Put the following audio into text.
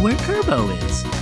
where Kerbo is.